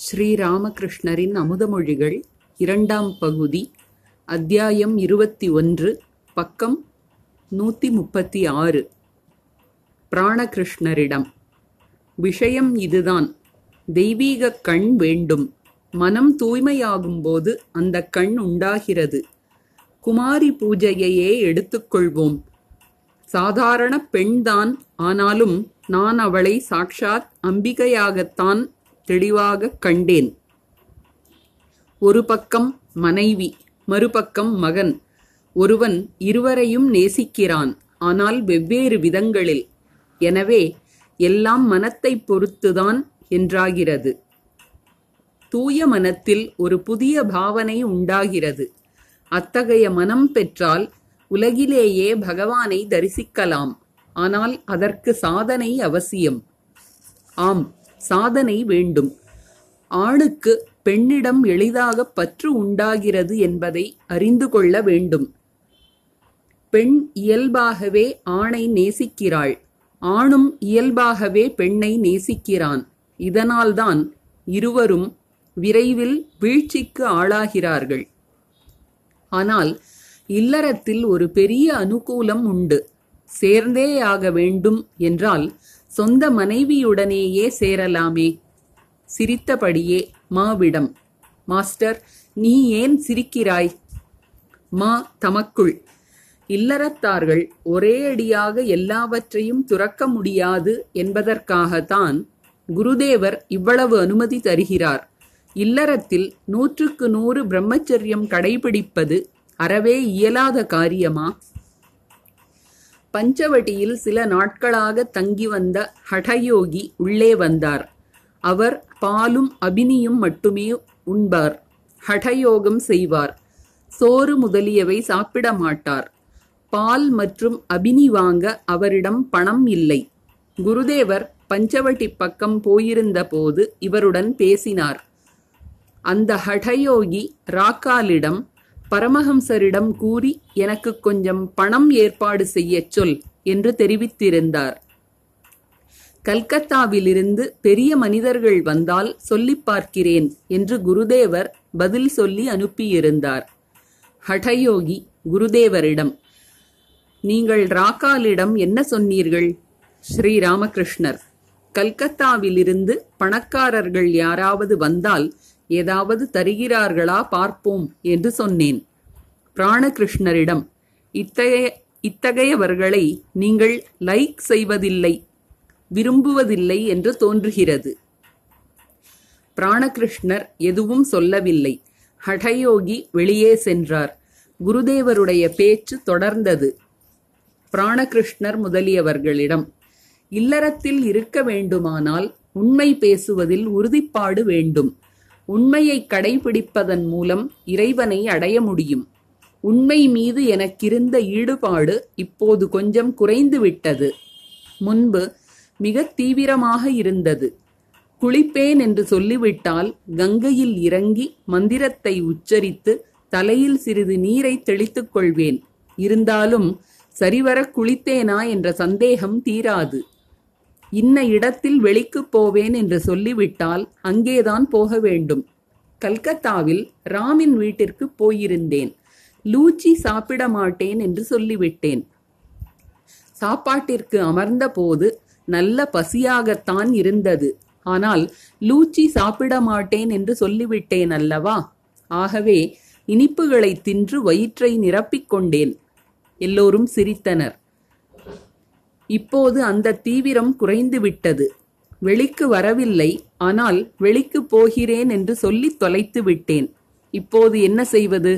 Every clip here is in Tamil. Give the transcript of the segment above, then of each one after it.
ஸ்ரீராமகிருஷ்ணரின் அமுதமொழிகள் இரண்டாம் பகுதி அத்தியாயம் இருபத்தி ஒன்று பக்கம் நூற்றி முப்பத்தி ஆறு. பிராணகிருஷ்ணரிடம் விஷயம் இதுதான். தெய்வீக கண் வேண்டும். மனம் தூய்மையாகும்போது அந்த கண் உண்டாகிறது. குமாரி பூஜையையே எடுத்துக்கொள்வோம். சாதாரண பெண்தான் ஆனாலும் நான் அவளை சாக்ஷாத் அம்பிகையாகத்தான் தெளிவாகக் கண்டேன். ஒரு பக்கம் மனைவி மறுபக்கம் மகன். ஒருவன் இருவரையும் நேசிக்கிறான் ஆனால் வெவ்வேறு விதங்களில். எனவே எல்லாம் மனத்தைப் பொறுத்துதான் என்றாகிறது. தூய மனத்தில் ஒரு புதிய பாவனை உண்டாகிறது. அத்தகைய மனம் பெற்றால் உலகிலேயே பகவானை தரிசிக்கலாம். ஆனால் அதற்கு சாதனை அவசியம். ஆம் சாதனை வேண்டும். ஆணுக்கு பெண்ணிடம் எளிதாக பற்று உண்டாகிறது என்பதை அறிந்து கொள்ள வேண்டும். பெண் இயல்பாகவே ஆணை நேசிக்கிறாள். ஆணும் இயல்பாகவே பெண்ணை நேசிக்கிறான். இதனால்தான் இருவரும் விரைவில் வீழ்ச்சிக்கு ஆளாகிறார்கள். ஆனால் இல்லறத்தில் ஒரு பெரிய அனுகூலம் உண்டு. சேர்ந்தேயாக வேண்டும் என்றால் சொந்த மனைவியுடனேயே சேரலாமே. சிரித்தபடியே மாவிடம் மாஸ்டர் நீ ஏன் சிரிக்கிறாய்? மா தமக்குள். இல்லறத்தார்கள் ஒரே அடியாக எல்லாவற்றையும் துறக்க முடியாது என்பதற்காகத்தான் குருதேவர் இவ்வளவு அனுமதி தருகிறார். இல்லறத்தில் நூற்றுக்கு நூறு பிரம்மச்சரியம் கடைபிடிப்பது அறவே இயலாத காரியமா? பஞ்சவட்டியில் சில நாட்களாக தங்கி வந்த ஹடயோகி உள்ளே வந்தார். அவர் பாலும் அபினியும் மட்டுமே உண்பார். ஹடயோகம் செய்வார். சோறு முதலியவை சாப்பிட மாட்டார். பால் மற்றும் அபினி வாங்க அவரிடம் பணம் இல்லை. குருதேவர் பஞ்சவட்டி பக்கம் போயிருந்த போது இவருடன் பேசினார். அந்த ஹடயோகி ராக்காலிடம் பரமஹம்சரிடம் கூறி எனக்கு கொஞ்சம் பணம் ஏற்பாடு செய்யச் சொல் என்று தெரிவித்திருந்தார். கல்கத்தாவிலிருந்து பெரிய மனிதர்கள் வந்தால் சொல்லிப் பார்க்கிறேன் என்று குருதேவர் பதில் சொல்லி அனுப்பியிருந்தார். ஹடயோகி குருதேவரிடம் நீங்கள் ராக்காலிடம் என்ன சொன்னீர்கள்? ஸ்ரீ ராமகிருஷ்ணர் கல்கத்தாவிலிருந்து பணக்காரர்கள் யாராவது வந்தால் ஏதாவது தருகிறார்களா பார்ப்போம் என்று சொன்னேன். பிராணகிருஷ்ணரிடம் இத்தகைய இத்தகையவர்களை நீங்கள் லைக் செய்வதில்லை விரும்புவதில்லை என்று தோன்றுகிறது. பிராணகிருஷ்ணர் எதுவும் சொல்லவில்லை. ஹடயோகி வெளியே சென்றார். குருதேவருடைய பேச்சு தொடர்ந்தது. பிராணகிருஷ்ணர் முதலியவர்களிடம் இல்லறத்தில் இருக்க வேண்டுமானால் உண்மை பேசுவதில் உறுதிப்பாடு வேண்டும். உண்மையை கடைபிடிப்பதன் மூலம் இறைவனை அடைய முடியும். உண்மை மீது எனக்கிருந்த ஈடுபாடு இப்போது கொஞ்சம் குறைந்துவிட்டது. முன்பு மிக தீவிரமாக இருந்தது. குளிப்பேன் என்று சொல்லிவிட்டால் கங்கையில் இறங்கி மந்திரத்தை உச்சரித்து தலையில் சிறிது நீரை தெளித்துக் கொள்வேன். இருந்தாலும் சரிவர குளித்தேனா என்ற சந்தேகம் தீராது. இன்ன இடத்தில் வெளிக்குப் போவேன் என்று சொல்லிவிட்டால் அங்கேதான் போக வேண்டும். கல்கத்தாவில் ராமின் வீட்டிற்கு போயிருந்தேன். லூச்சி சாப்பிட மாட்டேன் என்று சொல்லிவிட்டேன். சாப்பாட்டிற்கு அமர்ந்த போது நல்ல பசியாகத்தான் இருந்தது. ஆனால் லூச்சி சாப்பிட மாட்டேன் என்று சொல்லிவிட்டேன் அல்லவா? ஆகவே இனிப்புகளை தின்று வயிற்றை நிரப்பிக் கொண்டேன். எல்லோரும் சிரித்தனர். இப்போது அந்த தீவிரம் குறைந்து விட்டது வெளிக்கு வரவில்லை ஆனால் வெளிக்கு போகிறேன் என்று சொல்லி தொலைத்து விட்டேன். இப்போது என்ன செய்வது?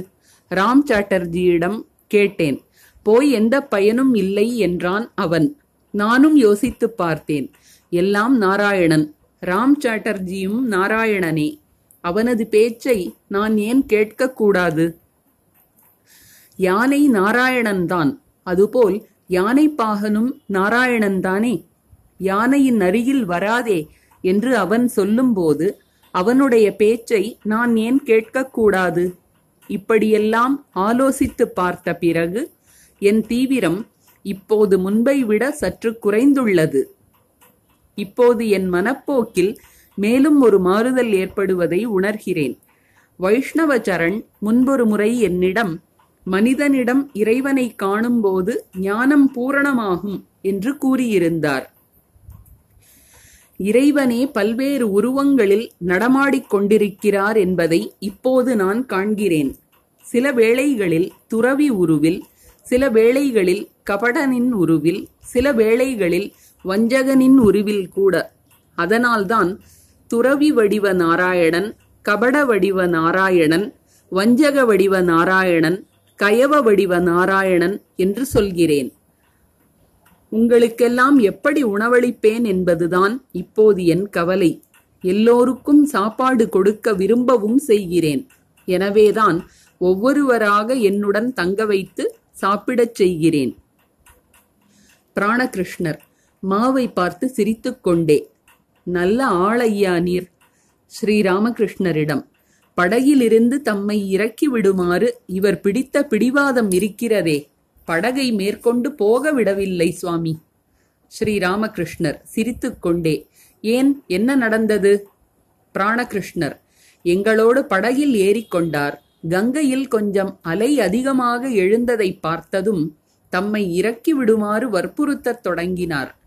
ராம் சாட்டர்ஜியிடம் கேட்டேன். போய் எந்த பயனும் இல்லை என்றான் அவன். நானும் யோசித்து பார்த்தேன். எல்லாம் நாராயணன். ராம் சாட்டர்ஜியும் நாராயணனே. அவனது பேச்சை நான் ஏன் கேட்கக்கூடாது? யானை நாராயணன்தான். அதுபோல் யானை பாகனும் நாராயணன்தானே யானையின் அருகில் வராதே என்று அவன் சொல்லும்போது அவனுடைய பேச்சை நான் ஏன் கேட்கக்கூடாது? இப்படியெல்லாம் ஆலோசித்து பார்த்த பிறகு என் தீவிரம் இப்போது முன்பை விட சற்று குறைந்துள்ளது. இப்போது என் மனப்போக்கில் மேலும் ஒரு மாறுதல் ஏற்படுவதை உணர்கிறேன். வைஷ்ணவ சரண் முன்பொரு முறை என்னிடம் மனிதனிடம் இறைவனை காணும்போது ஞானம் பூரணமாகும் என்று கூறியிருந்தார். இறைவனே பல்வேறு உருவங்களில் நடமாடிக் கொண்டிருக்கிறார் என்பதை இப்போது நான் காண்கிறேன். சில வேளைகளில் துறவி உருவில் சில வேளைகளில் கபடனின் உருவில் சில வேளைகளில் வஞ்சகனின் உருவில் கூட. அதனால்தான் துறவி வடிவ நாராயணன் கபட வடிவ நாராயணன் வஞ்சக வடிவ நாராயணன் கயவ வடிவ நாராயணன் என்று சொல்கிறேன். உங்களுக்கெல்லாம் எப்படி உணவளிப்பேன் என்பதுதான் இப்போது என் கவலை. எல்லோருக்கும் சாப்பாடு கொடுக்க விரும்பவும் செய்கிறேன். எனவேதான் ஒவ்வொருவராக என்னுடன் தங்க வைத்து சாப்பிடச் செய்கிறேன். பிராணகிருஷ்ணர் மாவை பார்த்து சிரித்துக்கொண்டே நல்ல ஆளையா நீர் ஸ்ரீராமகிருஷ்ணரிடம் படகிலிருந்து தம்மை இறக்கி விடுமாறு இவர் பிடித்த பிடிவாதம் இருக்கிறதே. படகை மேற்கொண்டு போக விடவில்லை சுவாமி. ஸ்ரீராமகிருஷ்ணர் சிரித்துக்கொண்டே ஏன்? என்ன நடந்தது? பிராணகிருஷ்ணர் எங்களோடு படகில் ஏறிக்கொண்டார் கங்கையில் கொஞ்சம் அலை அதிகமாக எழுந்ததை பார்த்ததும் தம்மை இறக்கி விடுமாறு வற்புறுத்தத் தொடங்கினார்.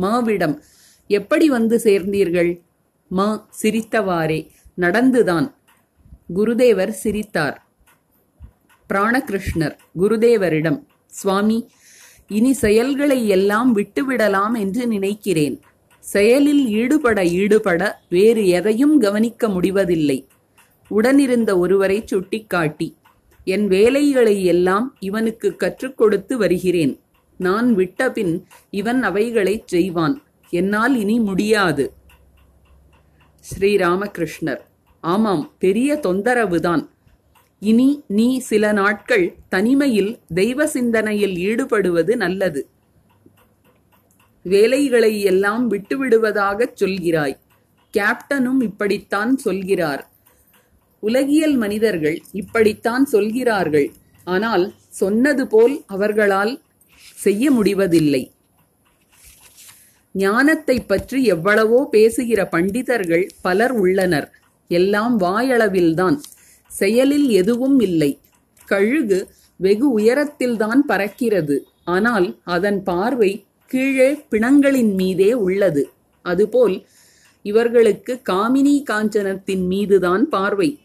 மாவிடம் எப்படி வந்து சேர்ந்தீர்கள்? மா சிரித்தவாறே நடந்துதான். குருதேவர் சிரித்தார். பிராணகிருஷ்ணர் குருதேவரிடம் சுவாமி இனி செயல்களை எல்லாம் விட்டுவிடலாம் என்று நினைக்கிறேன். செயலில் ஈடுபட ஈடுபட வேறு எதையும் கவனிக்க முடிவதில்லை. உடனிருந்த ஒருவரை சுட்டிக்காட்டி என் வேலைகளை எல்லாம் இவனுக்கு கற்றுக் கொடுத்து வருகிறேன். நான் விட்டபின் இவன் அவைகளைச் செய்வான். என்னால் இனி முடியாது ஸ்ரீராமகிருஷ்ணர் ஆமாம் பெரிய தொந்தரவுதான். இனி நீ சில நாட்கள் தனிமையில் தெய்வ சிந்தனையில் ஈடுபடுவது நல்லது. வேலைகளை எல்லாம் விட்டுவிடுவதாகச் சொல்கிறாய். கேப்டனும் இப்படித்தான் சொல்கிறார். உலகியல் மனிதர்கள் இப்படித்தான் சொல்கிறார்கள். ஆனால் சொன்னது போல் அவர்களால் செய்ய முடிவதில்லை. ஞானத்தை பற்றி எவ்வளவோ பேசுகிற பண்டிதர்கள் பலர் உள்ளனர். எல்லாம் வாயளவில்தான். செயலில் எதுவும் இல்லை. கழுகு வெகு உயரத்தில்தான் பறக்கிறது. ஆனால் அதன் பார்வை கீழே பிணங்களின் மீதே உள்ளது. அதுபோல் இவர்களுக்கு காமினி காஞ்சனத்தின் மீதுதான் பார்வை.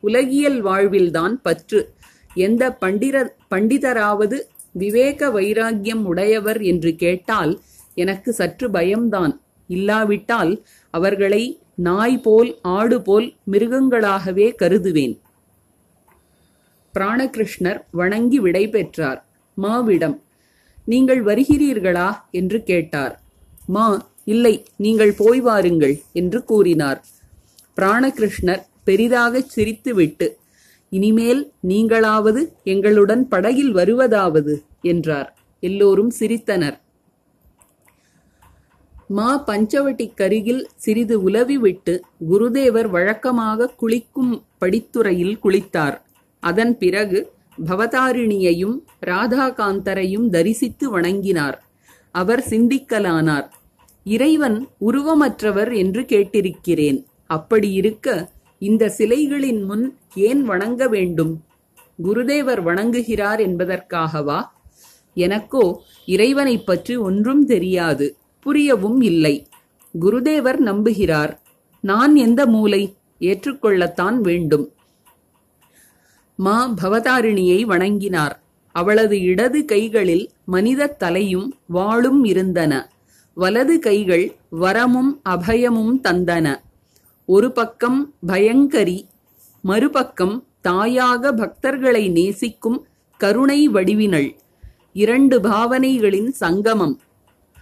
உலகியல் வாழ்வில்தான் பற்று. எந்த பண்டிர பண்டிதராவது விவேக வைராக்கியம் உடையவர் என்று கேட்டால் எனக்கு சற்று பயம்தான். இல்லாவிட்டால் அவர்களை நாய் போல் ஆடு போல் மிருகங்களாகவே கருதுவேன். பிராணகிருஷ்ணர் வணங்கி விடை பெற்றார். மாவிடம் நீங்கள் வருகிறீர்களா? என்று கேட்டார். மா இல்லை நீங்கள் போய் வாருங்கள் என்று கூறினார். பிராணகிருஷ்ணர் பெரிதாகச் சிரித்துவிட்டு இனிமேல் நீங்களாவது எங்களுடன் படகில் வருவதாவது என்றார். எல்லோரும் சிரித்தனர். மா பஞ்சவட்டிக்கருகில் சிறிது உலவிவிட்டு குருதேவர் வழக்கமாக குளிக்கும் படித்துறையில் குளித்தார். அதன் பிறகு பவதாரிணியையும் ராதாகாந்தரையும் தரிசித்து வணங்கினார். அவர் சிந்திக்கலானார். இறைவன் உருவமற்றவர் என்று கேட்டிருக்கிறேன். அப்படி இருக்க இந்த சிலைகளின் முன் ஏன் வணங்க வேண்டும்? குருதேவர் வணங்குகிறார் என்பதற்காகவா? எனக்கோ இறைவனைப் பற்றி ஒன்றும் தெரியாது. புரியவும் இல்லை. குருதேவர் நம்புகிறார் நான் எந்த மூலை ஏற்றுக்கொள்ளத்தான் வேண்டும்? மா பவதாரிணியை வணங்கினார். அவளது இடது கைகளில் மனித தலையும் வாளும் இருந்தன. வலது கைகள் வரமும் அபயமும் தந்தன. ஒரு பக்கம் பயங்கரி மறுபக்கம் தாயாக பக்தர்களை நேசிக்கும் கருணை வடிவினள். இரண்டு பாவனைகளின் சங்கமம்.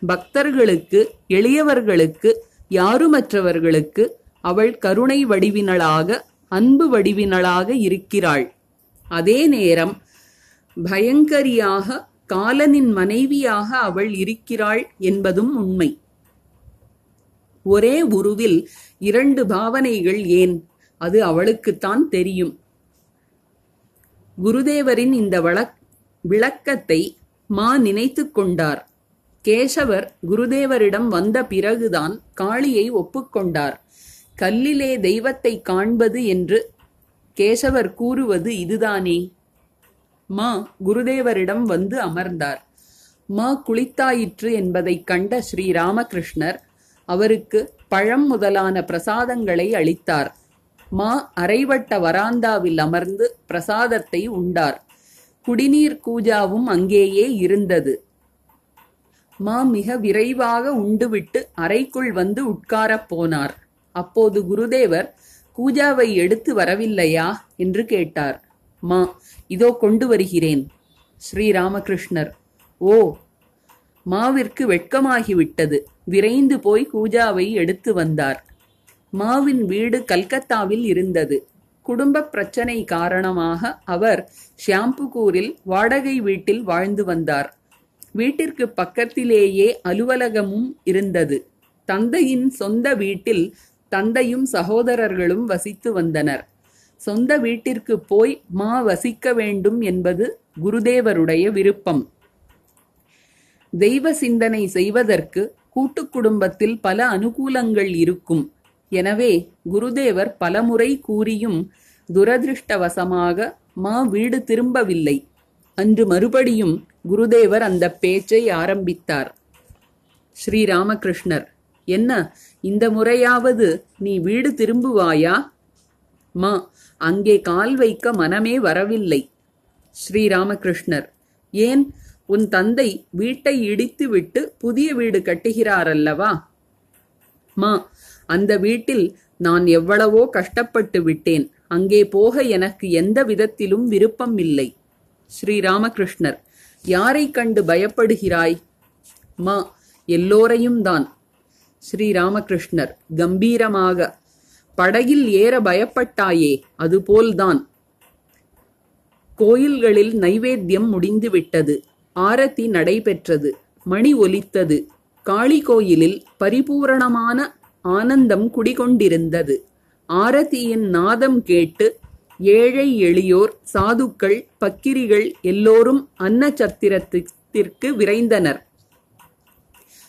பக்தர்களுக்கு எளியவர்களுக்கு யாருமற்றவர்களுக்கு அவள் கருணை வடிவினளாக அன்பு வடிவினளாக இருக்கிறாள். அதே நேரம் பயங்கரியாக காலனின் மனைவியாக அவள் இருக்கிறாள் என்பதும் உண்மை. ஒரே உருவில் இரண்டு பாவனைகள் ஏன்? அது அவளுக்குத்தான் தெரியும். குருதேவரின் இந்த வழக் விளக்கத்தை மா நினைத்து கொண்டார். கேசவர் குருதேவரிடம் வந்த பிறகுதான் காளியை ஒப்புக்கொண்டார். கல்லிலே தெய்வத்தை காண்பது என்று கேசவர் கூறுவது இதுதானே மா குருதேவரிடம் வந்து அமர்ந்தார். மா குளித்தாயிற்று என்பதைக் கண்ட ஸ்ரீ ராமகிருஷ்ணர் அவருக்கு பழம் முதலான பிரசாதங்களை அளித்தார். மா அரைவட்ட வராந்தாவில் அமர்ந்து பிரசாதத்தை உண்டார். குடிநீர் கூஜாவும் அங்கேயே இருந்தது. மா மிக விரைவாக உண்டுவிட்டு அறைக்குள் வந்து உட்காரப் போனார். அப்போது குருதேவர் கூஜாவை எடுத்து வரவில்லையா? என்று கேட்டார். மா இதோ கொண்டு வருகிறேன். ஸ்ரீராமகிருஷ்ணர். ஓ மாவிற்கு வெட்கமாகிவிட்டது. விரைந்து போய் கூஜாவை எடுத்து வந்தார். மாவின் வீடு கல்கத்தாவில் இருந்தது. குடும்ப பிரச்சனை காரணமாக அவர் ஷியாம்புகூரில் வாடகை வீட்டில் வாழ்ந்து வந்தார். வீட்டிற்கு பக்கத்திலேயே அலுவலகமும் இருந்தது. தந்தையின் சொந்த வீட்டில் தந்தையும் சகோதரர்களும் வசித்து வந்தனர். சொந்த வீட்டிற்கு போய் மா வசிக்க வேண்டும் என்பது குருதேவருடைய விருப்பம். தெய்வ சிந்தனை செய்வதற்கு கூட்டு குடும்பத்தில் பல அனுகூலங்கள் இருக்கும். எனவே குருதேவர் பலமுறை கூறியும் துரதிருஷ்டவசமாக மா வீடு திரும்பவில்லை. அன்று மறுபடியும் குருதேவர் அந்த பேச்சை ஆரம்பித்தார். ஸ்ரீராமகிருஷ்ணர் என்ன இந்த முறையாவது நீ வீடு திரும்புவாயா? மா அங்கே கால் வைக்க மனமே வரவில்லை. ஸ்ரீராமகிருஷ்ணர் ஏன் உன் தந்தை வீட்டை இடித்துவிட்டு புதிய வீடு கட்டுகிறாரல்லவா? மா அந்த வீட்டில் நான் எவ்வளவோ கஷ்டப்பட்டு விட்டேன். அங்கே போக எனக்கு எந்த விதத்திலும் விருப்பம் இல்லை. ஸ்ரீராமகிருஷ்ணர். யாரை கண்டு பயப்படுகிறாய்? மா எல்லோரையும் தான். ஸ்ரீராமகிருஷ்ணர் கம்பீரமாக படகில் ஏற பயப்பட்டாயே அதுபோல்தான். கோயில்களில் நைவேத்தியம் முடிந்துவிட்டது. ஆரத்தி நடைபெற்றது. மணி ஒலித்தது. காளி கோயிலில் பரிபூரணமான ஆனந்தம் குடிகொண்டிருந்தது. ஆரத்தியின் நாதம் கேட்டு ஏழை எளியோர் சாதுக்கள் பக்கிரிகள் எல்லோரும் அன்னச்சத்திரத்திற்கு விரைந்தனர்.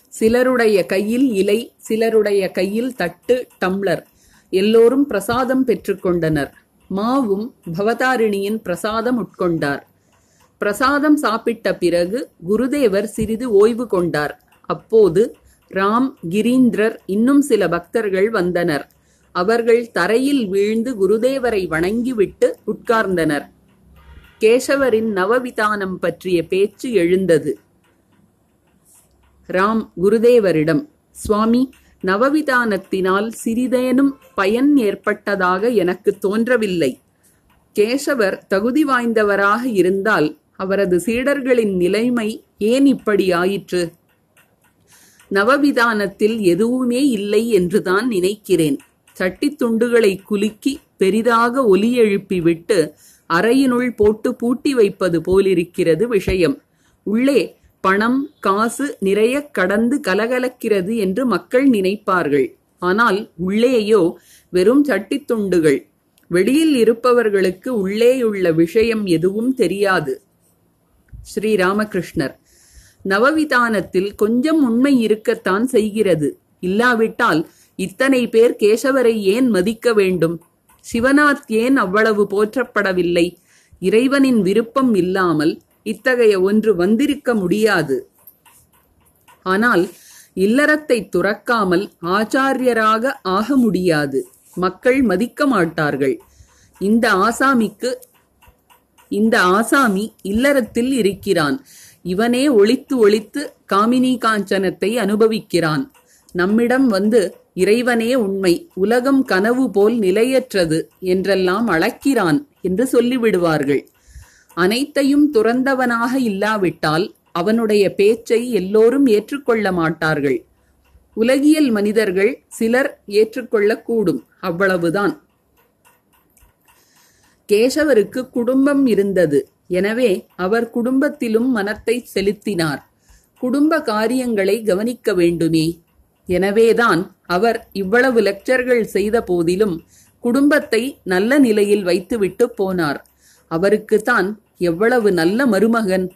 சிலருடைய கையில் இலை சிலருடைய கையில் தட்டு டம்ளர். எல்லோரும் பிரசாதம் பெற்றுக்கொண்டனர். மாவும் பவதாரிணியின் பிரசாதம் உட்கொண்டார். பிரசாதம் சாப்பிட்ட பிறகு குருதேவர் சிறிது ஓய்வு கொண்டார். அப்போது ராம் கிரீந்திரர் இன்னும் சில பக்தர்கள் வந்தனர். அவர்கள் தரையில் வீழ்ந்து குருதேவரை வணங்கிவிட்டு உட்கார்ந்தனர். கேசவரின் நவவிதானம் பற்றிய பேச்சு எழுந்தது. ராம் குருதேவரிடம் சுவாமி நவவிதானத்தினால் சிறிதேனும் பயன் ஏற்பட்டதாக எனக்கு தோன்றவில்லை. கேசவர் தகுதி வாய்ந்தவராக இருந்தால் அவரது சீடர்களின் நிலைமை ஏன் இப்படி ஆயிற்று? நவவிதானத்தில் எதுவுமே இல்லை என்றுதான் நினைக்கிறேன். சட்டித் துண்டுகளை குலுக்கி பெரிதாக ஒலி எழுப்பிவிட்டு அறையினுள் போட்டு பூட்டி வைப்பது போலிருக்கிறது விஷயம். உள்ளே பணம் காசு நிறைய கடந்து கலகலக்கிறது என்று மக்கள் நினைப்பார்கள். ஆனால் உள்ளேயோ வெறும் சட்டித் துண்டுகள். வெளியில் இருப்பவர்களுக்கு உள்ளேயுள்ள விஷயம் எதுவும் தெரியாது. ஸ்ரீராமகிருஷ்ணர். நவவிதானத்தில் கொஞ்சம் உண்மை இருக்கத்தான் செய்கிறது. இல்லாவிட்டால் இத்தனை பேர் கேசவரை ஏன் மதிக்க வேண்டும்? சிவநாத் ஏன் அவ்வளவு போற்றப்படவில்லை? இறைவனின் விருப்பம் இல்லாமல் இத்தகைய ஒன்று வந்திருக்க முடியாது. ஆனால் இல்லறத்தை துறக்காமல் ஆச்சாரியராக ஆக முடியாது. மக்கள் மதிக்க மாட்டார்கள். இந்த ஆசாமிக்கு இந்த ஆசாமி இல்லறத்தில் இருக்கிறான். இவனே ஒழித்து ஒழித்து காமினி காஞ்சனத்தை அனுபவிக்கிறான். நம்மிடம் வந்து இறைவனே உண்மை உலகம் கனவு போல் நிலையற்றது என்றெல்லாம் அளக்கிறான் என்று சொல்லிவிடுவார்கள். அனைத்தையும் துறந்தவனாக இல்லாவிட்டால் அவனுடைய பேச்சை எல்லோரும் ஏற்றுக்கொள்ள மாட்டார்கள். உலகியல் மனிதர்கள் சிலர் ஏற்றுக்கொள்ளக்கூடும் அவ்வளவுதான். கேசவருக்கு குடும்பம் இருந்தது. எனவே அவர் குடும்பத்திலும் மனத்தை செலுத்தினார். குடும்ப காரியங்களை கவனிக்க வேண்டுமே. எனவேதான் அவர் இவ்வளவு லெக்சர்கள் செய்த போதிலும் குடும்பத்தை நல்ல நிலையில் வைத்துவிட்டு போனார். அவருக்குத்தான் எவ்வளவு நல்ல மருமகன்.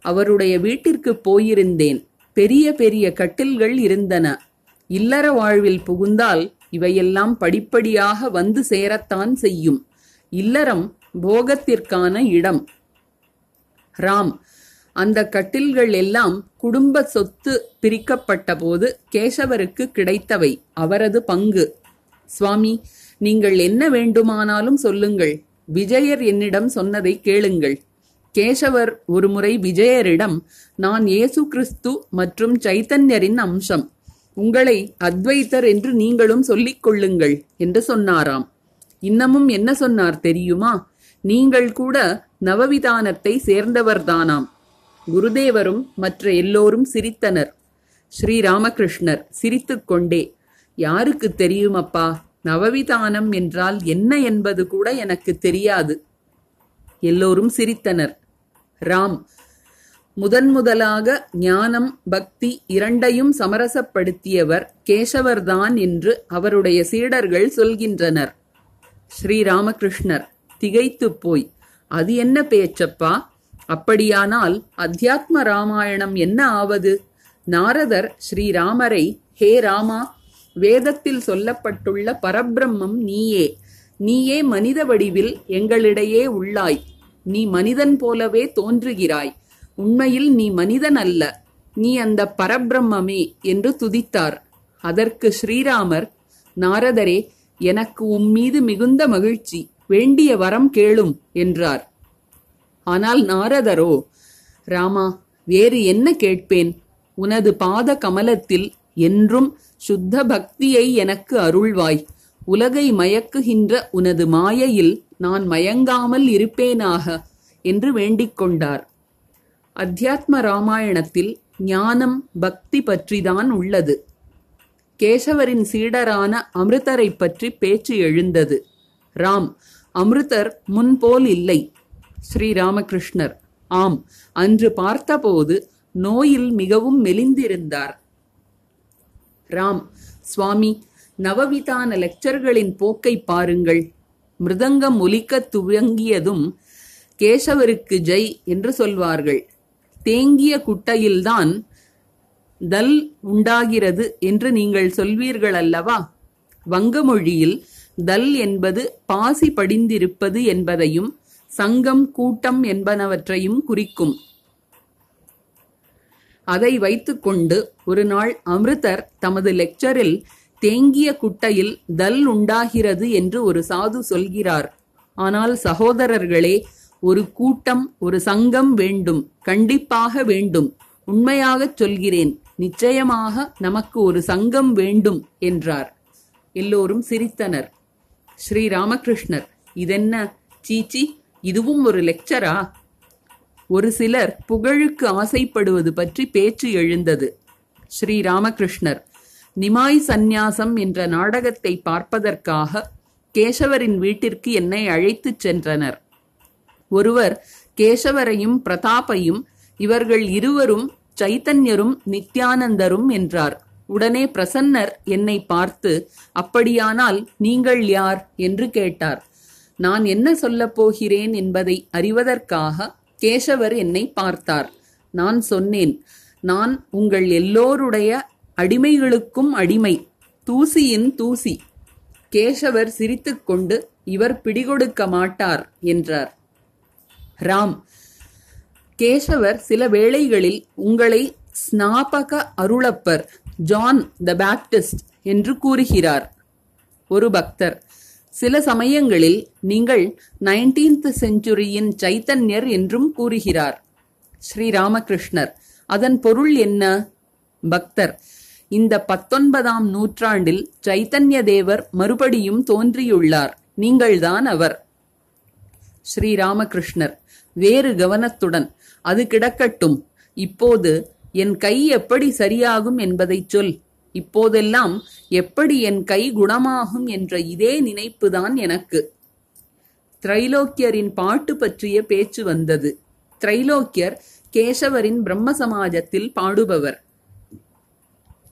அவருடைய வீட்டிற்கு போயிருந்தேன். பெரிய பெரிய கட்டில்கள் இருந்தன. இல்லற வாழ்வில் புகுந்தால் இவையெல்லாம் படிப்படியாக வந்து சேரத்தான் செய்யும். இல்லறம் போகத்திற்கான இடம். ராம் அந்த கட்டில்கள் எல்லாம் குடும்ப சொத்து பிரிக்கப்பட்ட போது கேசவருக்கு கிடைத்தவை. அவரது பங்கு. சுவாமி நீங்கள் என்ன வேண்டுமானாலும் சொல்லுங்கள். விஜயர் என்னிடம் சொன்னதை கேளுங்கள். கேசவர் ஒருமுறை விஜயரிடம் நான் இயேசு கிறிஸ்து மற்றும் சைத்தன்யரின் அம்சம். உங்களை அத்வைத்தர் என்று நீங்களும் சொல்லிக் கொள்ளுங்கள் என்று சொன்னாராம். இன்னமும் என்ன சொன்னார் தெரியுமா? நீங்கள் கூட நவவிதானத்தை சேர்ந்தவர்தானாம். குருதேவரும் மற்ற எல்லோரும் சிரித்தனர். ஸ்ரீராமகிருஷ்ணர் சிரித்துக்கொண்டே யாருக்கு தெரியுமப்பா? நவவிதானம் என்றால் என்ன என்பது கூட எனக்கு தெரியாது. எல்லோரும் சிரித்தனர். ராம் முதன் முதலாக ஞானம் பக்தி இரண்டையும் சமரசப்படுத்தியவர் கேசவர்தான் என்று அவருடைய சீடர்கள் சொல்கின்றனர். ஸ்ரீராமகிருஷ்ணர் திகைத்துப் போய் அது என்ன பேச்சப்பா? அப்படியானால் அத்தியாத்ம ராமாயணம் என்ன ஆவது? நாரதர் ஸ்ரீராமரை ஹே ராமா வேதத்தில் சொல்லப்பட்டுள்ள பரபிரம்மம் நீயே நீயே மனித வடிவில் எங்களிடையே உள்ளாய். நீ மனிதன் போலவே தோன்றுகிறாய். உண்மையில் நீ மனிதன் அல்ல நீ அந்த பரபிரம்மே என்று துதித்தார். அதற்கு ஸ்ரீராமர் நாரதரே எனக்கு உம்மீது மிகுந்த மகிழ்ச்சி வேண்டிய வரம் கேளும் என்றார். ஆனால் நாரதரோ ராமா வேறு என்ன கேட்பேன்? உனது பாத கமலத்தில் என்றும் சுத்த பக்தியை எனக்கு அருள்வாய். உலகை மயக்குகின்ற உனது மாயையில் நான் மயங்காமல் இருப்பேனாக என்று வேண்டிக் கொண்டார். அத்தியாத்ம ராமாயணத்தில் ஞானம் பக்தி பற்றிதான் உள்ளது. கேசவரின் சீடரான அமிர்தரை பற்றி பேச்சு எழுந்தது. ராம் அமிர்தர் முன்போல் இல்லை. ஸ்ரீராமகிருஷ்ணர். ஆம் அன்று பார்த்தபோது நோயில் மிகவும் மெலிந்திருந்தார். ராம் சுவாமி நவவிதான லெக்சர்களின் போக்கை பாருங்கள். மிருதங்கம் ஒலிக்கத் துவங்கியதும் கேசவருக்கு ஜெய் என்று சொல்வார்கள். தேங்கிய குட்டையில்தான் தல் உண்டாகிறது என்று நீங்கள் சொல்வீர்கள் அல்லவா வங்க மொழியில் தல் என்பது பாசி படிந்திருப்பது என்பதையும் சங்கம் கூட்டம் என்பனவற்றையும் குறிக்கும். அதை வைத்துக்கொண்டு ஒரு நாள் அமிர்தர் தமது லெக்சரில் தேங்கிய குட்டையில் தல் உண்டாகிறது என்று ஒரு சாது சொல்கிறார். ஆனால் சகோதரர்களே ஒரு கூட்டம் ஒரு சங்கம் வேண்டும் கண்டிப்பாக வேண்டும். உண்மையாகச் சொல்கிறேன் நிச்சயமாக நமக்கு ஒரு சங்கம் வேண்டும் என்றார். எல்லோரும் சிரித்தனர். ஸ்ரீ ராமகிருஷ்ணர் இதென்ன சீச்சி? இதுவும் ஒரு லெக்சரா ஒரு சிலர் புகழுக்கு ஆசைப்படுவது பற்றி பேச்சு எழுந்தது. ஸ்ரீ ராமகிருஷ்ணர் நிமாய் சந்நியாசம் என்ற நாடகத்தை பார்ப்பதற்காக கேசவரின் வீட்டிற்கு என்னை அழைத்துச் சென்றனர். ஒருவர் கேசவரையும் பிரதாப்பையும் இவர்கள் இருவரும் சைத்தன்யரும் நித்யானந்தரும் என்றார். உடனே பிரசன்னர் என்னை பார்த்து அப்படியானால் நீங்கள் யார்? என்று கேட்டார். நான் என்ன சொல்லப் போகிறேன் என்பதை அறிவதற்காக கேசவர் என்னை பார்த்தார். நான் சொன்னேன் நான் உங்கள் எல்லோருடைய அடிமைகளுக்கும் அடிமை தூசியின் தூசி. கேசவர் சிரித்துக்கொண்டு இவர் பிடிகொடுக்க மாட்டார் என்றார். ராம் கேசவர் சில வேளைகளில் உங்களை ஸ்நாபக அருளப்பர் ஜான் த பேப்டிஸ்ட் என்று கூறுகிறார். ஒரு பக்தர் சில சமயங்களில் நீங்கள் நைன்டீன்த் செஞ்சுரியின் சைத்தன்யர் என்றும் கூறுகிறார். ஸ்ரீராமகிருஷ்ணர். அதன் பொருள் என்ன? பக்தர். இந்த பத்தொன்பதாம் நூற்றாண்டில் சைத்தன்ய தேவர் மறுபடியும் தோன்றியுள்ளார். நீங்கள்தான் அவர். ஸ்ரீராமகிருஷ்ணர். வேறு கவனத்துடன் அது கிடக்கட்டும். இப்போது என் கை எப்படி சரியாகும் என்பதைச் சொல். இப்போதெல்லாம் எப்படி என் கை குணமாகும் என்ற இதே நினைப்புதான் எனக்கு. திரைலோக்கியரின் பாட்டு பற்றிய பேச்சு வந்தது. திரைலோக்கியர் கேசவரின் பிரம்ம சமாஜத்தில் பாடுபவர்.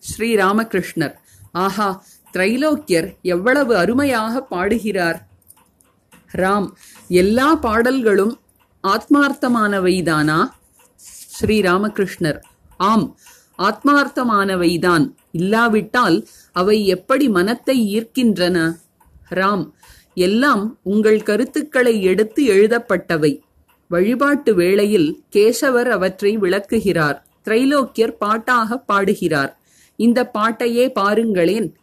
ஸ்ரீராமகிருஷ்ணர். ஆஹா திரைலோக்கியர் எவ்வளவு அருமையாக பாடுகிறார். ராம் எல்லா பாடல்களும் ஆத்மார்த்தமானவைதானா? ஸ்ரீராமகிருஷ்ணர். ஆம் ஆத்மார்த்தமானவைதான். இல்லாவிட்டால் அவை எப்படி மனத்தை ஈர்க்கின்றன? ராம் எல்லாம் உங்கள் கருத்துக்களை எடுத்து எழுதப்பட்டவை. வழிபாட்டு வேளையில் கேசவர் அவற்றை விளக்குகிறார். திரைலோக்கியர் பாட்டாக பாடுகிறார். இந்த பாட்டையே பாருங்களேன்.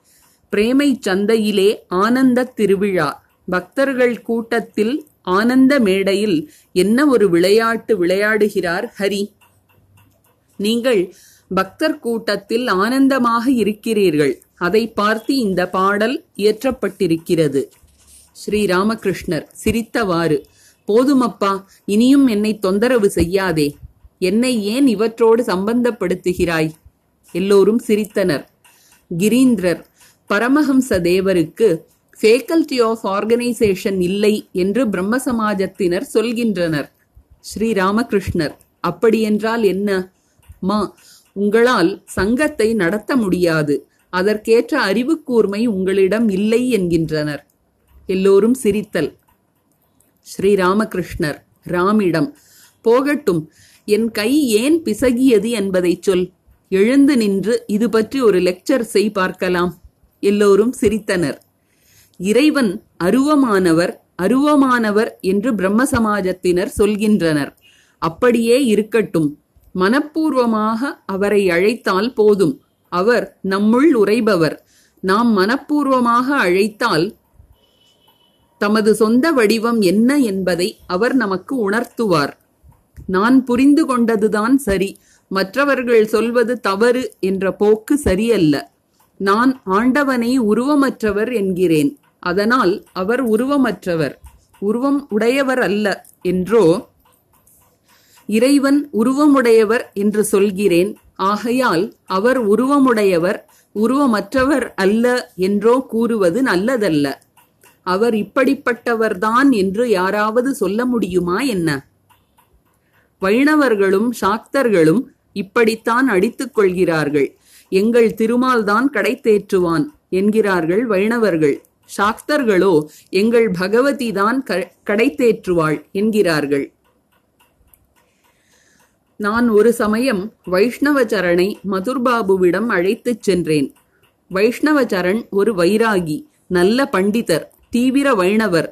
பிரேமை சந்தையிலே ஆனந்த திருவிழா. பக்தர்கள் கூட்டத்தில் ஆனந்த மேடையில் என்ன ஒரு விளையாட்டு விளையாடுகிறார் ஹரி? நீங்கள் பக்தர் கூட்டத்தில் ஆனந்தமாக இருக்கிறீர்கள். அதை பார்த்து இந்த பாடல் இயற்றப்பட்டிருக்கிறது. ஸ்ரீ ராமகிருஷ்ணர் சிரித்தவாறு போதுமப்பா இனியும் என்னை தொந்தரவு செய்யாதே. என்னை ஏன் இவற்றோடு சம்பந்தப்படுத்துகிறாய்? எல்லோரும் சிரித்தனர். கிரீந்திரர் பரமஹம்ச தேவருக்கு ஃபேக்கல்டி ஆஃப் ஆர்கனைசேஷன் இல்லை என்று பிரம்ம சமாஜத்தினர் சொல்கின்றனர். ஸ்ரீ ராமகிருஷ்ணர் அப்படியென்றால் என்ன? மா உங்களால் சங்கத்தை நடத்த முடியாது. அதற்கேற்ற அறிவு கூர்மை உங்களிடம் இல்லை என்கின்றனர். எல்லோரும் சிரித்தல். ஸ்ரீ ராமகிருஷ்ணர் ராமிடம் போகட்டும். என் கை ஏன் பிசகியது என்பதைச் சொல். எழுந்து நின்று இது பற்றி ஒரு லெக்சர் செய் பார்க்கலாம். எல்லோரும் சிரித்தனர். இறைவன் அருவமானவர் அருவமானவர் என்று பிரம்ம சமாஜத்தினர் சொல்கின்றனர். அப்படியே இருக்கட்டும். மனப்பூர்வமாக அவரை அழைத்தால் போதும். அவர் நம்முள் உரைபவர் நாம் மனப்பூர்வமாக அழைத்தால் தமது சொந்த வடிவம் என்ன என்பதை அவர் நமக்கு உணர்த்துவார். நான் புரிந்து கொண்டதுதான் சரி. மற்றவர்கள் சொல்வது தவறு என்ற போக்கு சரியல்ல. நான் ஆண்டவனை உருவமற்றவர் என்கிறேன். அதனால் அவர் உருவமற்றவர். உருவம் உடையவர் அல்ல என்றோ இறைவன் உருவமுடையவர் என்று சொல்கிறேன். ஆகையால் அவர் உருவமுடையவர் உருவமற்றவர் அல்ல என்றோ கூறுவது நல்லதல்ல. அவர் இப்படிப்பட்டவர்தான் என்று யாராவது சொல்ல முடியுமா என்ன? வைணவர்களும் சாக்தர்களும் இப்படித்தான் அடித்துக் கொள்கிறார்கள். எங்கள் திருமால்தான் கடைத்தேற்றுவான் கடை தேற்றுவான் என்கிறார்கள் வைணவர்கள். சாக்தர்களோ எங்கள் பகவதி தான் கடை தேற்றுவாள் என்கிறார்கள். நான் ஒரு சமயம் வைஷ்ணவச்சரனை மதுர்பாபுவிடம் அழைத்துச் சென்றேன். வைஷ்ணவச்சரண் ஒரு வைராகி நல்ல பண்டிதர் தீவிர வைணவர்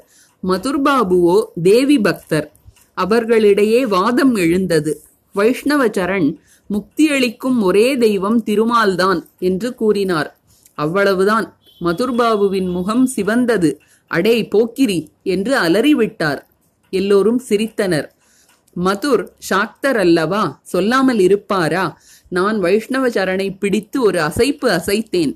மதுர்பாபுவோ தேவி பக்தர். அவர்களிடையே வாதம் எழுந்தது. வைஷ்ணவச்சரண் முக்தியளிக்கும் ஒரே தெய்வம் திருமால்தான் என்று கூறினார். அவ்வளவுதான். மதுர்பாபுவின் முகம் சிவந்தது. அடே போக்கிரி என்று அலறிவிட்டார். எல்லோரும் சிரித்தனர். மதுர் சாக்தர் அல்லவா சொல்லாமல் இருப்பாரா? நான் வைஷ்ணவ சரணை பிடித்து ஒரு அசைப்பு அசைத்தேன்.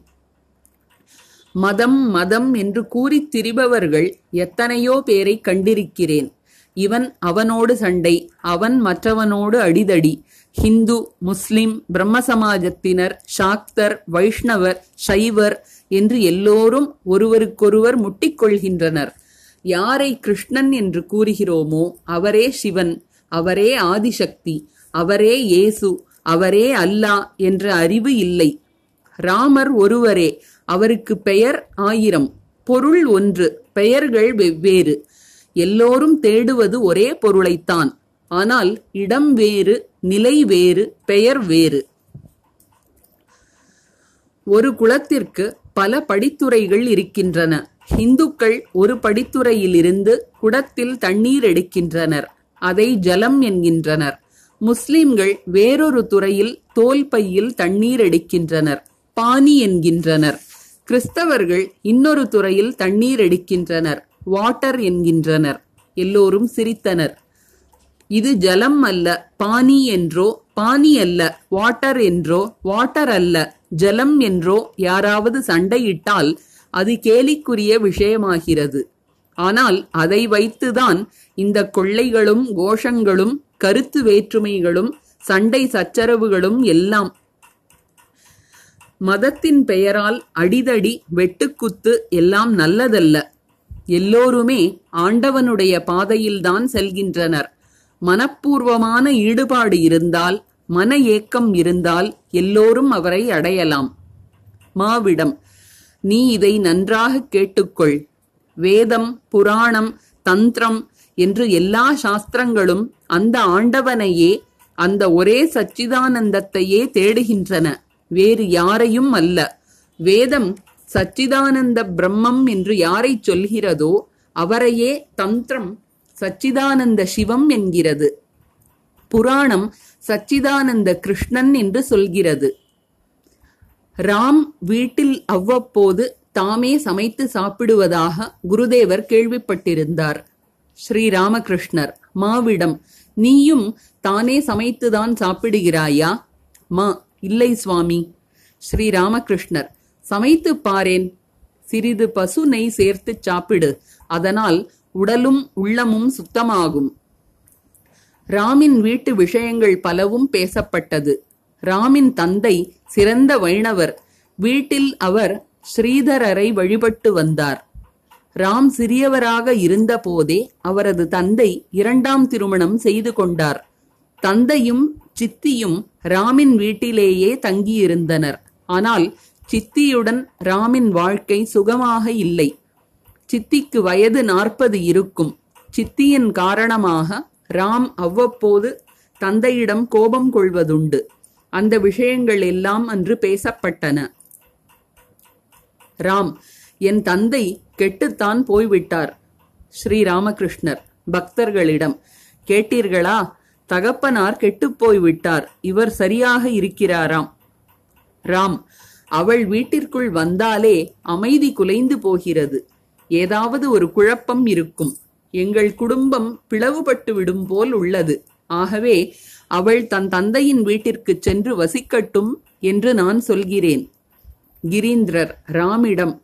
மதம் மதம் என்று கூறித் திரிபவர்கள் எத்தனையோ பேரை கண்டிருக்கிறேன். இவன் அவனோடு சண்டை அவன் மற்றவனோடு அடிதடி. ஹிந்து முஸ்லிம் பிரம்ம சமாஜத்தினர் சாக்தர் வைஷ்ணவர் சைவர் என்று எல்லோரும் ஒருவருக்கொருவர் முட்டிக்கொள்கின்றனர் யாரை கிருஷ்ணன் என்று கூறுகிறோமோ அவரே சிவன். அவரே ஆதிசக்தி அவரே இயேசு அவரே அல்லா என்ற அறிவு இல்லை. ராமர் ஒருவரே அவருக்கு பெயர் ஆயிரம் பொருள் ஒன்று பெயர்கள் வெவ்வேறு. எல்லோரும் தேடுவது ஒரே பொருளைத்தான். ஆனால் இடம் வேறு நிலை வேறு பெயர் வேறு. ஒரு குலத்திற்கு பல படித்துறைகள் இருக்கின்றன. இந்துக்கள் ஒரு படித்துறையிலிருந்து குடத்தில் தண்ணீர் எடுக்கின்றனர். அதை ஜலம் என்கின்றனர். முஸ்லிம்கள் வேறொரு துறையில் தோல் பையில் தண்ணீர் எடுக்கின்றனர் பானி என்கின்றனர். கிறிஸ்தவர்கள் இன்னொரு துறையில் தண்ணீர் எடுக்கின்றனர் வாட்டர் என்கின்றனர். எல்லோரும் சிரித்தனர். இது ஜலம் அல்ல பானி என்றோ பானி அல்ல வாட்டர் என்றோ வாட்டர் அல்ல ஜலம் என்றோ யாராவது சண்டையிட்டால் அது கேலிக்குரிய விஷயமாகிறது. ஆனால் அதை வைத்துதான் இந்த கொள்ளைகளும் கோஷங்களும் கருத்து வேற்றுமைகளும் சண்டை சச்சரவுகளும் எல்லாம் மதத்தின் பெயரால் அடிதடி வெட்டுக்குத்து எல்லாம் நல்லதல்ல. எல்லோருமே ஆண்டவனுடைய பாதையில்தான் செல்கின்றனர். மனப்பூர்வமான ஈடுபாடு இருந்தால் மன ஏக்கம் இருந்தால் எல்லோரும் அவரை அடையலாம். மாவிடம் நீ இதை நன்றாக கேட்டுக்கொள். வேதம் புராணம் தந்திரம் என்று எல்லா சாஸ்திரங்களும் அந்த ஆண்டவனையே அந்த ஒரே சச்சிதானந்தத்தையே தேடுகின்றன. வேறு யாரையும் அல்ல. வேதம் சச்சிதானந்த பிரம்மம் என்று யாரைச் சொல்கிறதோ அவரையே தந்திரம் சச்சிதானந்த சிவம் என்கிறது. புராணம் சச்சிதானந்த கிருஷ்ணன் என்று சொல்கிறது. ராம் வீட்டில் அவ்வப்போது தாமே சமைத்து சாப்பிடுவதாக குருதேவர் கேள்விப்பட்டிருந்தார். ஸ்ரீராமகிருஷ்ணர் மாவிடம் நீயும் தானே சமைத்துதான் சாப்பிடுகிறாயா? மா இல்லை சுவாமி. ஸ்ரீராமகிருஷ்ணர் சமைத்து பாரேன். சிறிது பசு நெய் சேர்த்து சாப்பிடு. அதனால் உடலும் உள்ளமும் சுத்தமாகும். ராமின் வீட்டு விஷயங்கள் பலவும் பேசப்பட்டது. ராமின் தந்தை சிறந்த வைணவர். வீட்டில் அவர் ஸ்ரீதரரை வழிபட்டு வந்தார். ராம் சிறியவராக இருந்தபோதே அவரது தந்தை இரண்டாம் திருமணம் செய்து கொண்டார். தந்தையும் சித்தியும் ராமின் வீட்டிலேயே தங்கியிருந்தனர். ஆனால் சித்தியுடன் ராமின் வாழ்க்கை சுகமாக இல்லை. சித்திக்கு வயது நாற்பது இருக்கும். சித்தியின் காரணமாக ராம் அவ்வப்போது தந்தையிடம் கோபம் கொள்வதுண்டு. அந்த விஷயங்கள் எல்லாம் அன்று பேசப்பட்டன. ராம் என் தந்தை கெட்டுத்தான் போய்விட்டார். ஸ்ரீ ராமகிருஷ்ணர் பக்தர்களிடம் கேட்டீர்களா? தகப்பனார் கெட்டுப் போய்விட்டார். இவர் சரியாக இருக்கிறாராம். ராம் அவள் வீட்டிற்குள் வந்தாலே அமைதி குலைந்து போகிறது. ஏதாவது ஒரு குழப்பம் இருக்கும். எங்கள் குடும்பம் பிளவுபட்டு விடும் போல் உள்ளது. ஆகவே அவள் தன் தந்தையின் வீட்டிற்குச் சென்று வசிக்கட்டும் என்று நான் சொல்கிறேன். கிரீந்திரர் ராமிடம்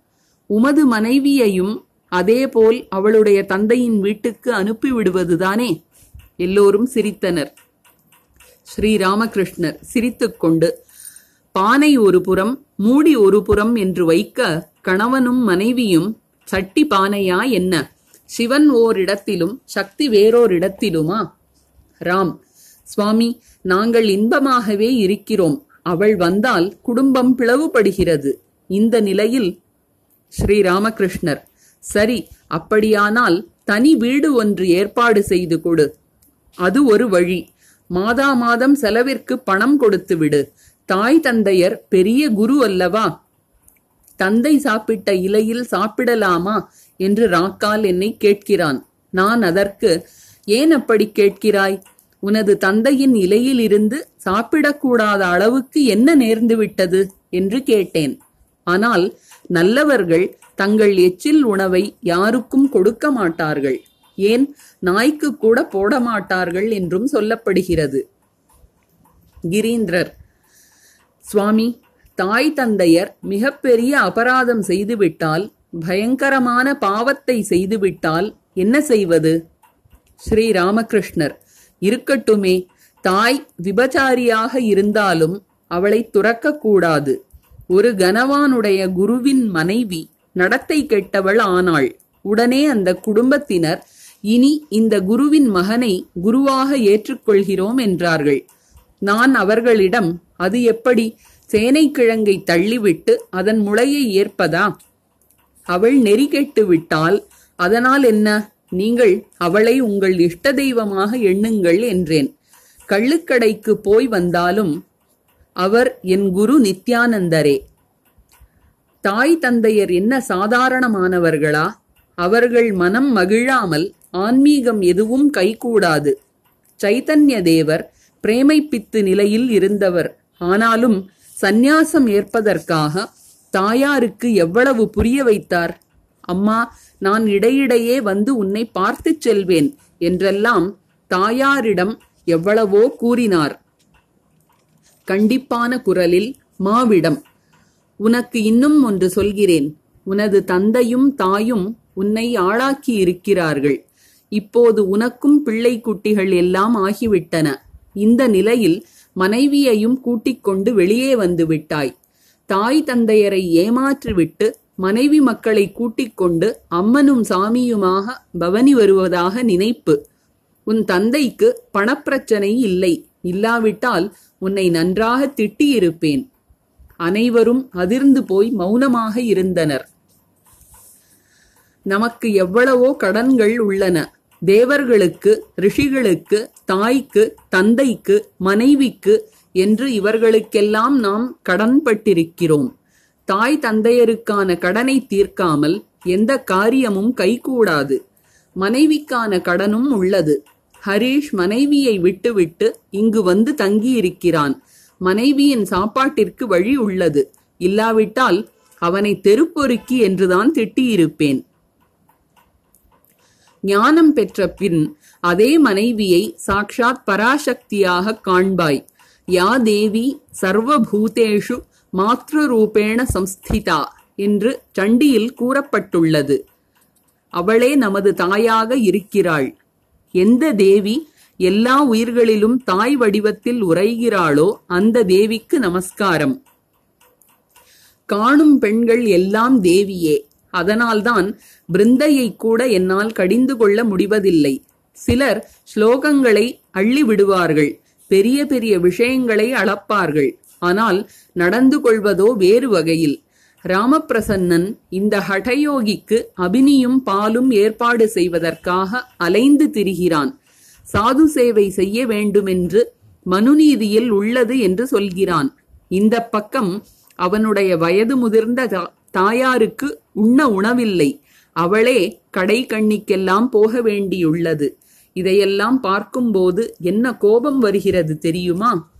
உமது மனைவியையும் அதேபோல் அவளுடைய தந்தையின் வீட்டுக்கு அனுப்பிவிடுவதுதானே? எல்லோரும் சிரித்தனர். ஸ்ரீ ராமகிருஷ்ணர் சிரித்துக்கொண்டு பானை ஒரு புறம் மூடி ஒரு புறம் என்று வைக்க கணவனும் மனைவியும் சட்டி பானையா என்ன? சிவன் ஓரிடத்திலும் சக்தி வேறோரிடத்திலுமா? ராம் சுவாமி நாங்கள் இன்பமாகவே இருக்கிறோம். அவள் வந்தால் குடும்பம் பிளவுபடுகிறது. இந்த நிலையில் ஸ்ரீராமகிருஷ்ணர். சரி அப்படியானால் தனி வீடு ஒன்று ஏற்பாடு செய்து கொடு. அது ஒரு வழி. மாதா மாதம் செலவிற்கு பணம் கொடுத்து விடு. தாய் தந்தையர் பெரிய குரு அல்லவா? தந்தை சாப்பிட்ட இலையில் சாப்பிடலாமா? என்று ராக்கால் என்னை கேட்கிறான். நான் அதற்கு ஏன் அப்படி கேட்கிறாய்? உனது தந்தையின் இலையிலிருந்து சாப்பிடக்கூடாத அளவுக்கு என்ன நேர்ந்து விட்டது? என்று கேட்டேன். ஆனால் நல்லவர்கள் தங்கள் எச்சில் உணவை யாருக்கும் கொடுக்க மாட்டார்கள். ஏன்? நாய்க்கு கூட போட மாட்டார்கள் என்றும் சொல்லப்படுகிறது. கிரீந்திரர் சுவாமி தாய் தந்தையர் மிகப்பெரிய அபராதம் செய்துவிட்டால் பயங்கரமான பாவத்தை செய்துவிட்டால் என்ன செய்வது? ஸ்ரீ ராமகிருஷ்ணர் இருக்கட்டுமே தாய் விபச்சாரியாக இருந்தாலும் அவளை துறக்கக்கூடாது. ஒரு கனவானுடைய குருவின் மனைவி நடத்தை கெட்டவள் ஆனாள். உடனே அந்த குடும்பத்தினர் இனி இந்த குருவின் மகனை குருவாக ஏற்றுக்கொள்கிறோம் என்றார்கள். நான் அவர்களிடம் அது எப்படி? சேனைக்கிழங்கை தள்ளிவிட்டு அதன் முளையை ஏற்பதா? அவள் நெறி கெட்டு விட்டால் அதனால் என்ன? நீங்கள் அவளை உங்கள் இஷ்ட தெய்வமாக எண்ணுங்கள் என்றேன். கள்ளுக்கடைக்கு போய் வந்தாலும் அவர் என் குரு நித்யானந்தரே. தாய் தந்தையர் என்ன சாதாரணமானவர்களா? அவர்கள் மனம் மகிழாமல் ஆன்மீகம் எதுவும் கைகூடாது. சைத்தன்ய தேவர் பிரேமைப்பித்து நிலையில் இருந்தவர். ஆனாலும் சந்நியாசம் ஏற்பதற்காக தாயாருக்கு எவ்வளவு புரிய வைத்தார்? அம்மா நான் இடையிடையே வந்து உன்னை பார்த்துச் செல்வேன் என்றெல்லாம் தாயாரிடம் எவ்வளவோ கூறினார். கண்டிப்பான குரலில் மாவிடம் உனக்கு இன்னும் ஒன்று சொல்கிறேன். உனது தந்தையும் தாயும் உன்னை ஆளாக்கி இருக்கிறார்கள். இப்போது உனக்கும் பிள்ளை குட்டிகள் எல்லாம் ஆகிவிட்டன. இந்த நிலையில் மனைவியையும் கூட்டிக் கொண்டு வெளியே வந்து விட்டாய். தாய் தந்தையரை ஏமாற்றிவிட்டு மனைவி மக்களை கூட்டிக் கொண்டு அம்மனும் சாமியுமாக பவனி வருவதாக நினைப்பு. உன் தந்தைக்கு பணப்பிரச்சனை இல்லை. இல்லாவிட்டால் உன்னை நன்றாக திட்டியிருப்பேன். அனைவரும் அதிர்ந்து போய் மௌனமாக இருந்தனர். நமக்கு எவ்வளவோ கடன்கள் உள்ளன. தேவர்களுக்கு ரிஷிகளுக்கு தாய்க்கு தந்தைக்கு மனைவிக்கு என்று இவர்களுக்கெல்லாம் நாம் கடன்பட்டிருக்கிறோம். தாய் தந்தையருக்கான கடனை தீர்க்காமல் எந்த காரியமும் கைகூடாது. மனைவிக்கான கடனும் உள்ளது. ஹரீஷ் மனைவியை விட்டுவிட்டு இங்கு வந்து தங்கியிருக்கிறான். மனைவியின் சாப்பாட்டிற்கு வழி உள்ளது. இல்லாவிட்டால் அவனை தெருப்பொறுக்கி என்றுதான் திட்டியிருப்பேன். ஞானம் பெற்ற பின் அதே மனைவியை சாக்ஷாத் பராசக்தியாக காண்பாய். யா தேவி சர்வபூதேஷு மாத்ருரூபேண சம்ஸ்திதா என்று சண்டியில் கூறப்பட்டுள்ளது. அவளே நமது தாயாக இருக்கிறாள். எந்த தேவி எல்லா உயிர்களிலும் தாய் வடிவத்தில் உரைகிறாளோ அந்த தேவிக்கு நமஸ்காரம். காணும் பெண்கள் எல்லாம் தேவியே. அதனால்தான் பிருந்தையை கூட என்னால் கடிந்து கொள்ள முடிவதில்லை. சிலர் ஸ்லோகங்களை அள்ளி விடுவார்கள் பெரிய பெரிய விஷயங்களை அளப்பார்கள். ஆனால் நடந்து கொள்வதோ வேறு வகையில். ராமப்பிரசன்னன் இந்த ஹடயோகிக்கு அபினியும் பாலும் ஏற்பாடு செய்வதற்காக அலைந்து திரிகிறான். சாது சேவை செய்ய வேண்டுமென்று மனுநீதியில் உள்ளது என்று சொல்கிறான். இந்த பக்கம் அவனுடைய வயது முதிர்ந்த தா- தாயாருக்கு உண்ண உணவில்லை. அவளே கடை கண்ணிக்கெல்லாம் போக வேண்டியுள்ளது. இதையெல்லாம் பார்க்கும்போது என்ன கோபம் வருகிறது தெரியுமா?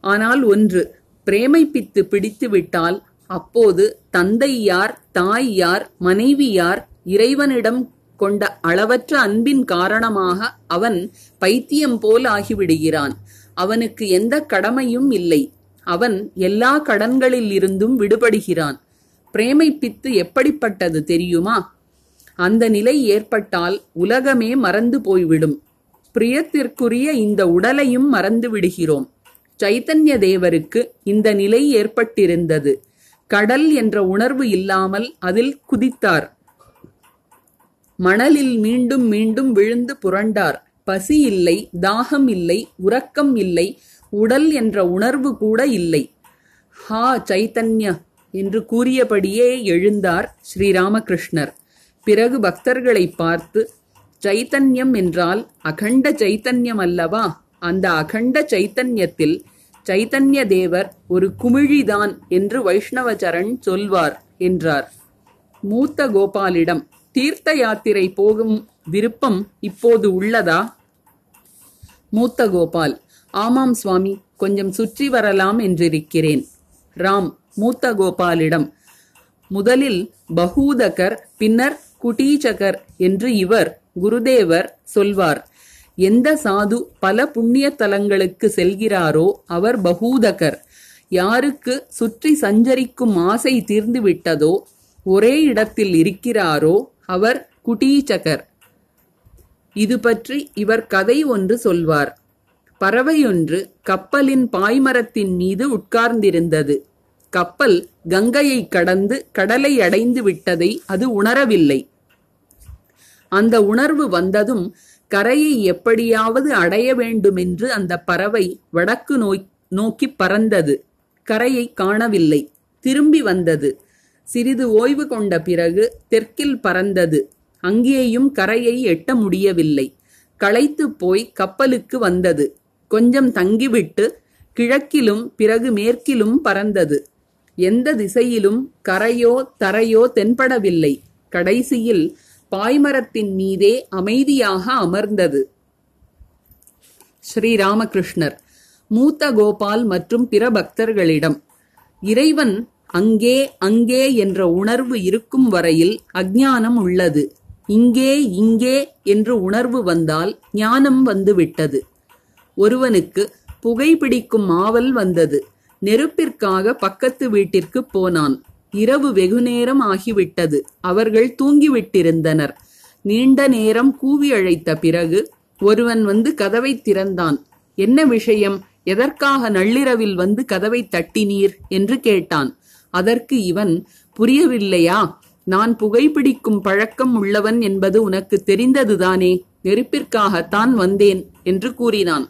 ஆனால் ஒன்று பிரேமை பித்து பிடித்துவிட்டால் அப்போது தந்தை யார் தாய் யார் மனைவி யார் இறைவனிடம் கொண்ட அளவற்ற அன்பின் காரணமாக அவன் பைத்தியம் போல் ஆகிவிடுகிறான். அவனுக்கு எந்த கடமையும் இல்லை. அவன் எல்லா கடன்களில் இருந்தும் விடுபடுகிறான். பிரேமை பித்து எப்படிப்பட்டது தெரியுமா? அந்த நிலை ஏற்பட்டால் உலகமே மறந்து போய்விடும். பிரியத்திற்குரிய இந்த உடலையும் மறந்து விடுகிறோம் சைத்தன்ய தேவருக்கு இந்த நிலை ஏற்பட்டிருந்தது. கடல் என்ற உணர்வு இல்லாமல் அதில் குதித்தார். மணலில் மீண்டும் மீண்டும் விழுந்து புரண்டார். பசி இல்லை தாகம் இல்லை உறக்கம் இல்லை உடல் என்ற உணர்வு கூட இல்லை. ஹா சைத்தன்ய என்று கூறியபடியே எழுந்தார் ஸ்ரீராமகிருஷ்ணர். பிறகு பக்தர்களை பார்த்து சைத்தன்யம் என்றால் அகண்ட சைத்தன்யம் அல்லவா? அந்த அகண்ட சைத்தன்யத்தில் சைதன்ய தேவர் ஒரு குமிழிதான் என்று வைஷ்ணவச்சரண் சொல்வார் என்றார். மூத்த கோபாலிடம் தீர்த்த யாத்திரை போகும் விருப்பம் இப்போது உள்ளதா? மூத்த கோபால் ஆமாம் சுவாமி கொஞ்சம் சுற்றி வரலாம் என்றிருக்கிறேன். ராம் மூத்த கோபாலிடம் முதலில் பகூதகர் பின்னர் குட்டீச்சகர் என்று இவர் குருதேவர் சொல்வார். எந்த சாது பல புண்ணிய தலங்களுக்கு செல்கிறாரோ அவர் பகூதகர். யாருக்கு சுற்றி சஞ்சரிக்கும் ஆசை தீர்ந்து விட்டதோ ஒரே இடத்தில் இருக்கிறாரோ அவர் குட்டீச்சகர். இது பற்றி இவர் கதை ஒன்று சொல்வார். பறவையொன்று கப்பலின் பாய்மரத்தின் மீது உட்கார்ந்திருந்தது. கப்பல் கங்கையை கடந்து கடலை அடைந்து விட்டதை அது உணரவில்லை. அந்த உணர்வு வந்ததும் கரையை எப்படியாவது அடைய வேண்டுமென்று அந்த பறவை வடக்கு நோய் நோக்கி பறந்தது. கரையை காணவில்லை. திரும்பி வந்தது. சிறிது ஓய்வு கொண்ட பிறகு தெற்கில் பறந்தது. அங்கேயும் கரையை எட்ட முடியவில்லை. களைத்துப் போய் கப்பலுக்கு வந்தது. கொஞ்சம் தங்கிவிட்டு கிழக்கிலும் பிறகு மேற்கிலும் பறந்தது. எந்த திசையிலும் கரையோ தரையோ தென்படவில்லை. கடைசியில் பாய்மரத்தின் மீதே அமைதியாக அமர்ந்தது. ஸ்ரீராமகிருஷ்ணர் மூத்த கோபால் மற்றும் பிற பக்தர்களிடம் இறைவன் அங்கே அங்கே என்ற உணர்வு இருக்கும் வரையில் அஜானம் உள்ளது. இங்கே இங்கே என்று உணர்வு வந்தால் ஞானம் வந்துவிட்டது. ஒருவனுக்கு புகைப்பிடிக்கும் ஆவல் வந்தது. நெருப்பிற்காக பக்கத்து வீட்டிற்கு போனான். இரவு வெகுநேரம் ஆகிவிட்டது. அவர்கள் தூங்கிவிட்டிருந்தனர். நீண்ட நேரம் கூவி அழைத்த பிறகு ஒருவன் வந்து கதவை திறந்தான். என்ன விஷயம்? எதற்காக நள்ளிரவில் வந்து கதவை தட்டினீர்? என்று கேட்டான். அதற்கு இவன் புரியவில்லையா? நான் புகைப்பிடிக்கும் பழக்கம் உள்ளவன் என்பது உனக்கு தெரிந்ததுதானே? நெருப்பிற்காகத்தான் வந்தேன் என்று கூறினான்.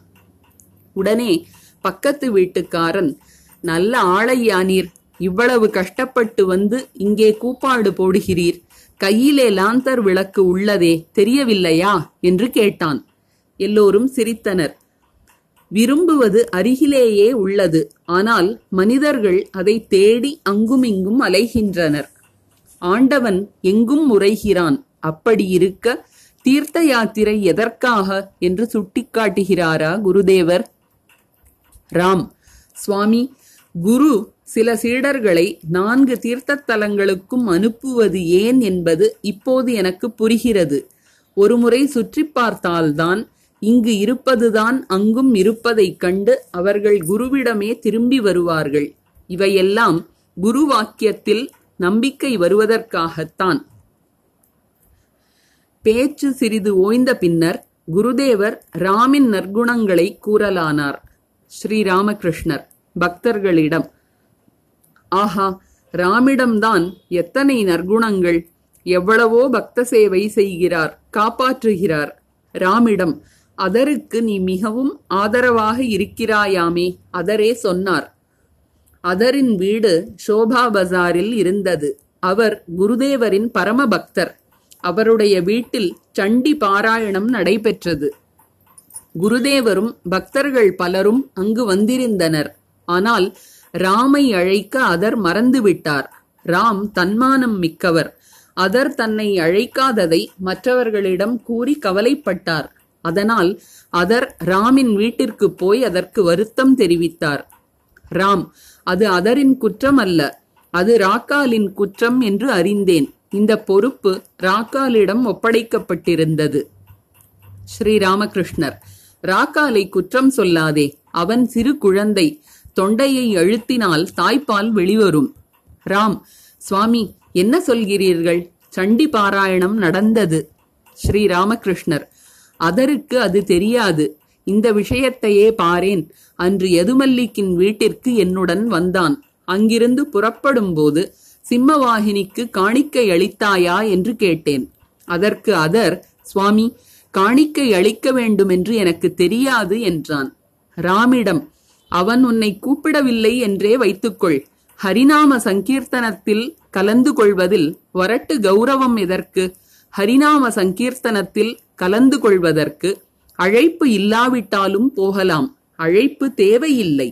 உடனே பக்கத்து வீட்டுக்காரன் நல்ல ஆளையானீர் இவ்வளவு கஷ்டப்பட்டு வந்து இங்கே கூப்பாடு போடுகிறீர். கையிலே லாந்தர் விளக்கு உள்ளதே தெரியவில்லையா? என்று கேட்டான். எல்லோரும் சிரித்தனர். விரும்புவது அருகிலேயே உள்ளது. ஆனால் மனிதர்கள் அதை தேடி அங்குமிங்கும் அலைகின்றனர். ஆண்டவன் எங்கும் முறைகிறான். அப்படி இருக்க தீர்த்த யாத்திரை எதற்காக? என்று சுட்டிக்காட்டுகிறாரா குருதேவர்? ராம். சுவாமி குரு சில சீடர்களை நான்கு தீர்த்தத்தலங்களுக்கும் அனுப்புவது ஏன் என்பது இப்போது எனக்கு புரிகிறது. ஒருமுறை சுற்றி பார்த்தால்தான் இங்கு இருப்பதுதான் அங்கும் இருப்பதைக் கண்டு அவர்கள் குருவிடமே திரும்பி வருவார்கள். இவையெல்லாம் குரு வாக்கியத்தில் நம்பிக்கை வருவதற்காகத்தான். பேச்சு சிறிது ஓய்ந்த பின்னர் குருதேவர் ராமின் நற்குணங்களை கூறலானார். ஸ்ரீராமகிருஷ்ணர் பக்தர்களிடம் ஆஹா ராமிடம்தான் எத்தனை நற்குணங்கள். எவ்வளவோ பக்த சேவை செய்கிறார் காப்பாற்றுகிறார். ராமிடம் அதருக்கு நீ மிகவும் ஆதரவாக இருக்கிறாயாமே அதரே சொன்னார். அதரின் வீடு ஷோபா பஜாரில் இருந்தது. அவர் குருதேவரின் பரம பக்தர் அவருடைய வீட்டில் சண்டி பாராயணம் நடைபெற்றது. குருதேவரும் பக்தர்கள் பலரும் அங்கு வந்திருந்தனர். ஆனால் ராமை அழைக்க அதர் மறந்துவிட்டார். ராம் தன்மானம் மிக்கவர். அதர் தன்னை அழைக்காததை மற்றவர்களிடம் கூறி கவலைப்பட்டார். அதனால் அதர் ராமின் வீட்டிற்கு போய் அதற்கு வருத்தம் தெரிவித்தார். ராம் அது அதரின் குற்றம் அல்ல அது ராக்காலின் குற்றம் என்று அறிந்தேன். இந்த பொறுப்பு ராக்காலிடம் ஒப்படைக்கப்பட்டிருந்தது. ஸ்ரீ ராமகிருஷ்ணர் ராக்காலை குற்றம் சொல்லாதே. அவன் சிறு குழந்தை. தொண்டையை அழுத்தினால் தாய்ப்பால் வெளிவரும். ராம் சுவாமி என்ன சொல்கிறீர்கள்? சண்டி பாராயணம் நடந்தது. ஸ்ரீ ராமகிருஷ்ணர் அதருக்கு அது தெரியாது. இந்த விஷயத்தையே பாரேன். அன்று எதுமல்லிக்கின் வீட்டிற்கு என்னுடன் வந்தான். அங்கிருந்து புறப்படும்போது சிம்மவாகினிக்கு காணிக்கை அளித்தாயா என்று கேட்டேன். அதற்கு அதர் சுவாமி காணிக்கை அளிக்க வேண்டுமென்று எனக்கு தெரியாது என்றான். ராமிடம் அவன் உன்னை கூப்பிடவில்லை என்றே வைத்துக்கொள். ஹரிநாம சங்கீர்த்தனத்தில் கலந்து கொள்வதில் வரட்டு கௌரவம் எதற்கு? ஹரிநாம சங்கீர்த்தனத்தில் கலந்து கொள்வதற்கு அழைப்பு இல்லாவிட்டாலும் போகலாம். அழைப்பு தேவையில்லை.